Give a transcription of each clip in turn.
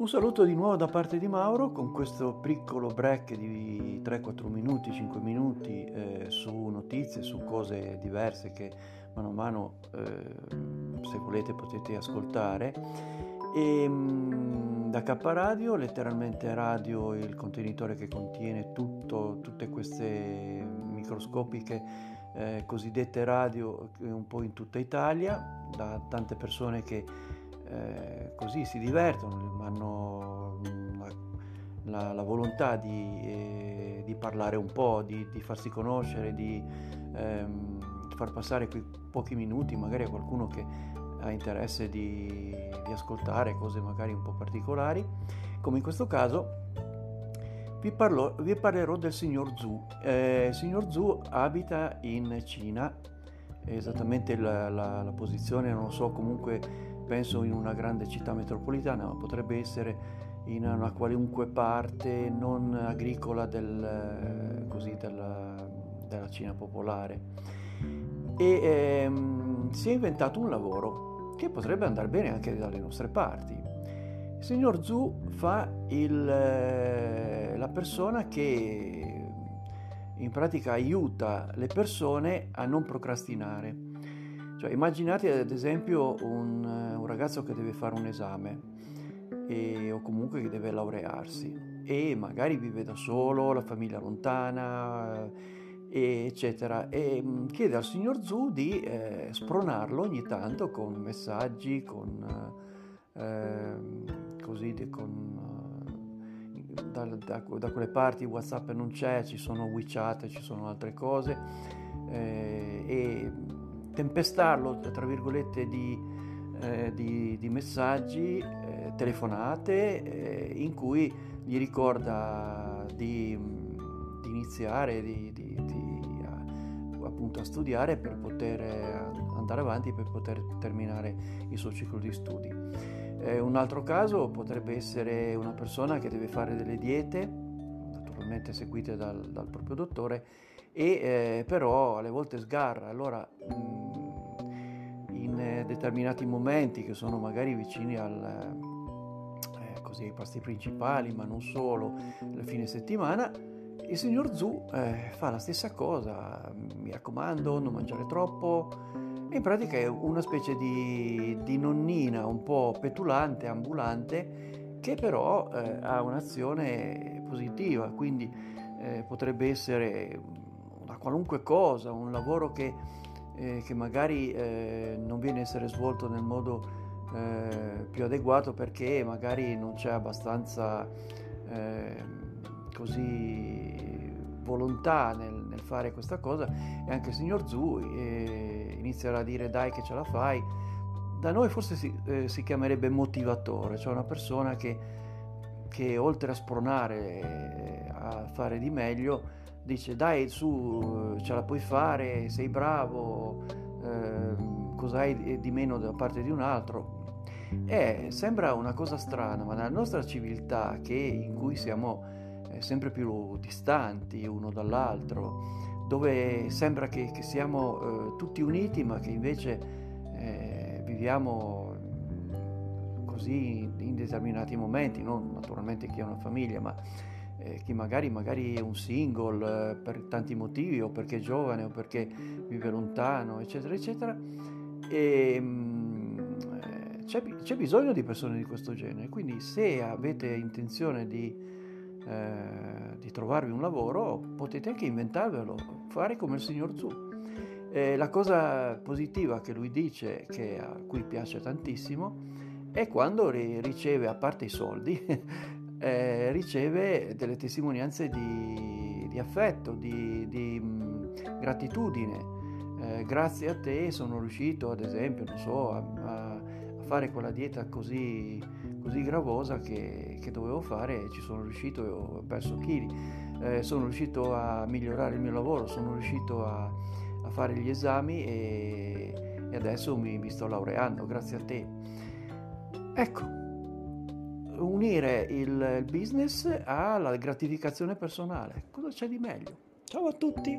Un saluto di nuovo da parte di Mauro con questo piccolo break di 3-4 minuti, 5 minuti eh, su notizie, su cose diverse che mano a mano, eh, se volete, potete ascoltare. E, mh, da K Radio, letteralmente radio, il contenitore che contiene tutto, tutte queste microscopiche eh, cosiddette radio un po' in tutta Italia, da tante persone che eh, così si divertono, hanno la, la, la volontà di, eh, di, parlare un po', di, di farsi conoscere, di ehm, far passare quei pochi minuti magari a qualcuno che ha interesse di, di ascoltare cose magari un po' particolari, come in questo caso vi, parlo, vi parlerò del signor Zhu. Eh, il signor Zhu abita in Cina, esattamente la, la, la posizione non lo so, comunque penso in una grande città metropolitana, ma potrebbe essere in una qualunque parte non agricola del, così, della, della, Cina popolare. E ehm, si è inventato un lavoro che potrebbe andare bene anche dalle nostre parti. Il signor Zhu fa il, la persona che in pratica aiuta le persone a non procrastinare cioè, immaginate ad esempio un, un, ragazzo che deve fare un esame e, o comunque che deve laurearsi e magari vive da solo, la famiglia lontana, e, eccetera, e mm, chiede al signor Zu di eh, spronarlo ogni tanto con messaggi, con, eh, così, con, da, da, da, quelle parti WhatsApp non c'è, ci sono WeChat, ci sono altre cose eh, e tempestarlo, tra virgolette, di, eh, di, di messaggi, eh, telefonate, eh, in cui gli ricorda di, di iniziare, di, a, appunto a studiare per poter andare avanti, per poter terminare il suo ciclo di studi. Eh, un altro caso potrebbe essere una persona che deve fare delle diete, naturalmente seguite dal, dal proprio dottore, e eh, però alle volte sgarra. Allora, mm, in eh, determinati momenti che sono magari vicini al, eh, così, ai pasti principali, ma non solo, il fine settimana, il signor Zu eh, fa la stessa cosa. Mi raccomando, non mangiare troppo. In pratica è una specie di, di nonnina un po' petulante, ambulante, che però eh, ha un'azione positiva, quindi eh, potrebbe essere a qualunque cosa, un lavoro che, eh, che magari eh, non viene a essere svolto nel modo eh, più adeguato perché magari non c'è abbastanza ehm, così volontà nel, nel, fare questa cosa e anche il signor Zu eh, inizierà a dire dai che ce la fai. Da noi forse si, eh, si chiamerebbe motivatore, cioè una persona che, che oltre a spronare eh, a fare di meglio, dice dai su ce la puoi fare, sei bravo, eh, cos'hai di meno da parte di un altro. Eh, sembra una cosa strana, ma nella nostra civiltà che, in cui siamo eh, sempre più distanti uno dall'altro, dove sembra che, che siamo eh, tutti uniti ma che invece eh, viviamo così in determinati momenti, non naturalmente chi ha una famiglia, ma eh, chi magari, magari, è un single eh, per tanti motivi o perché è giovane o perché vive lontano, eccetera, eccetera. E, mm, eh, c'è, c'è, bisogno di persone di questo genere, quindi se avete intenzione di, eh, di trovarvi un lavoro potete anche inventarvelo, fare come il signor Zu. La cosa positiva che lui dice, che a cui piace tantissimo, è quando riceve, a parte i soldi, eh, riceve delle testimonianze di, di affetto, di, di mh, gratitudine. Eh, grazie a te sono riuscito, ad esempio, so, a, a, fare quella dieta così, così gravosa che, che, dovevo fare e ci sono riuscito e ho perso chili. Eh, sono riuscito a migliorare il mio lavoro, sono riuscito a, a fare gli esami e, e adesso mi, mi sto laureando grazie a te. Ecco, unire il business alla gratificazione personale. Cosa c'è di meglio? Ciao a tutti!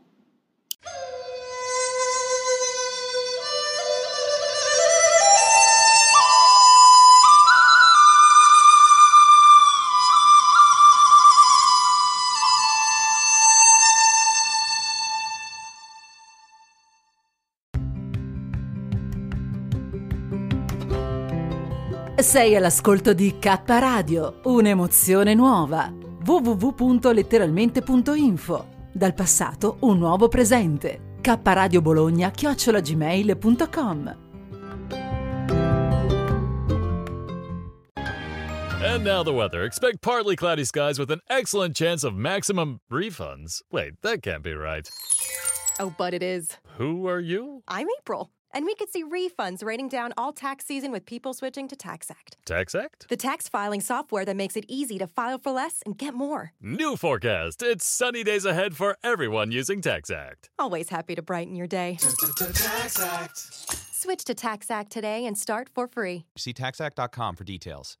Sei all'ascolto di K Radio, un'emozione nuova. www.letteralmente.info. Dal passato un nuovo presente. K Radio Bologna chiocciolagmail.com. And now the weather. Expect partly cloudy skies with an excellent chance of maximum refunds. Wait, that can't be right. Oh, but it is. Who are you? I'm April. And we could see refunds raining down all tax season with people switching to TaxAct. TaxAct? The tax filing software that makes it easy to file for less and get more. New forecast. It's sunny days ahead for everyone using TaxAct. Always happy to brighten your day. TaxAct. Switch to TaxAct today and start for free. See taxact.com for details.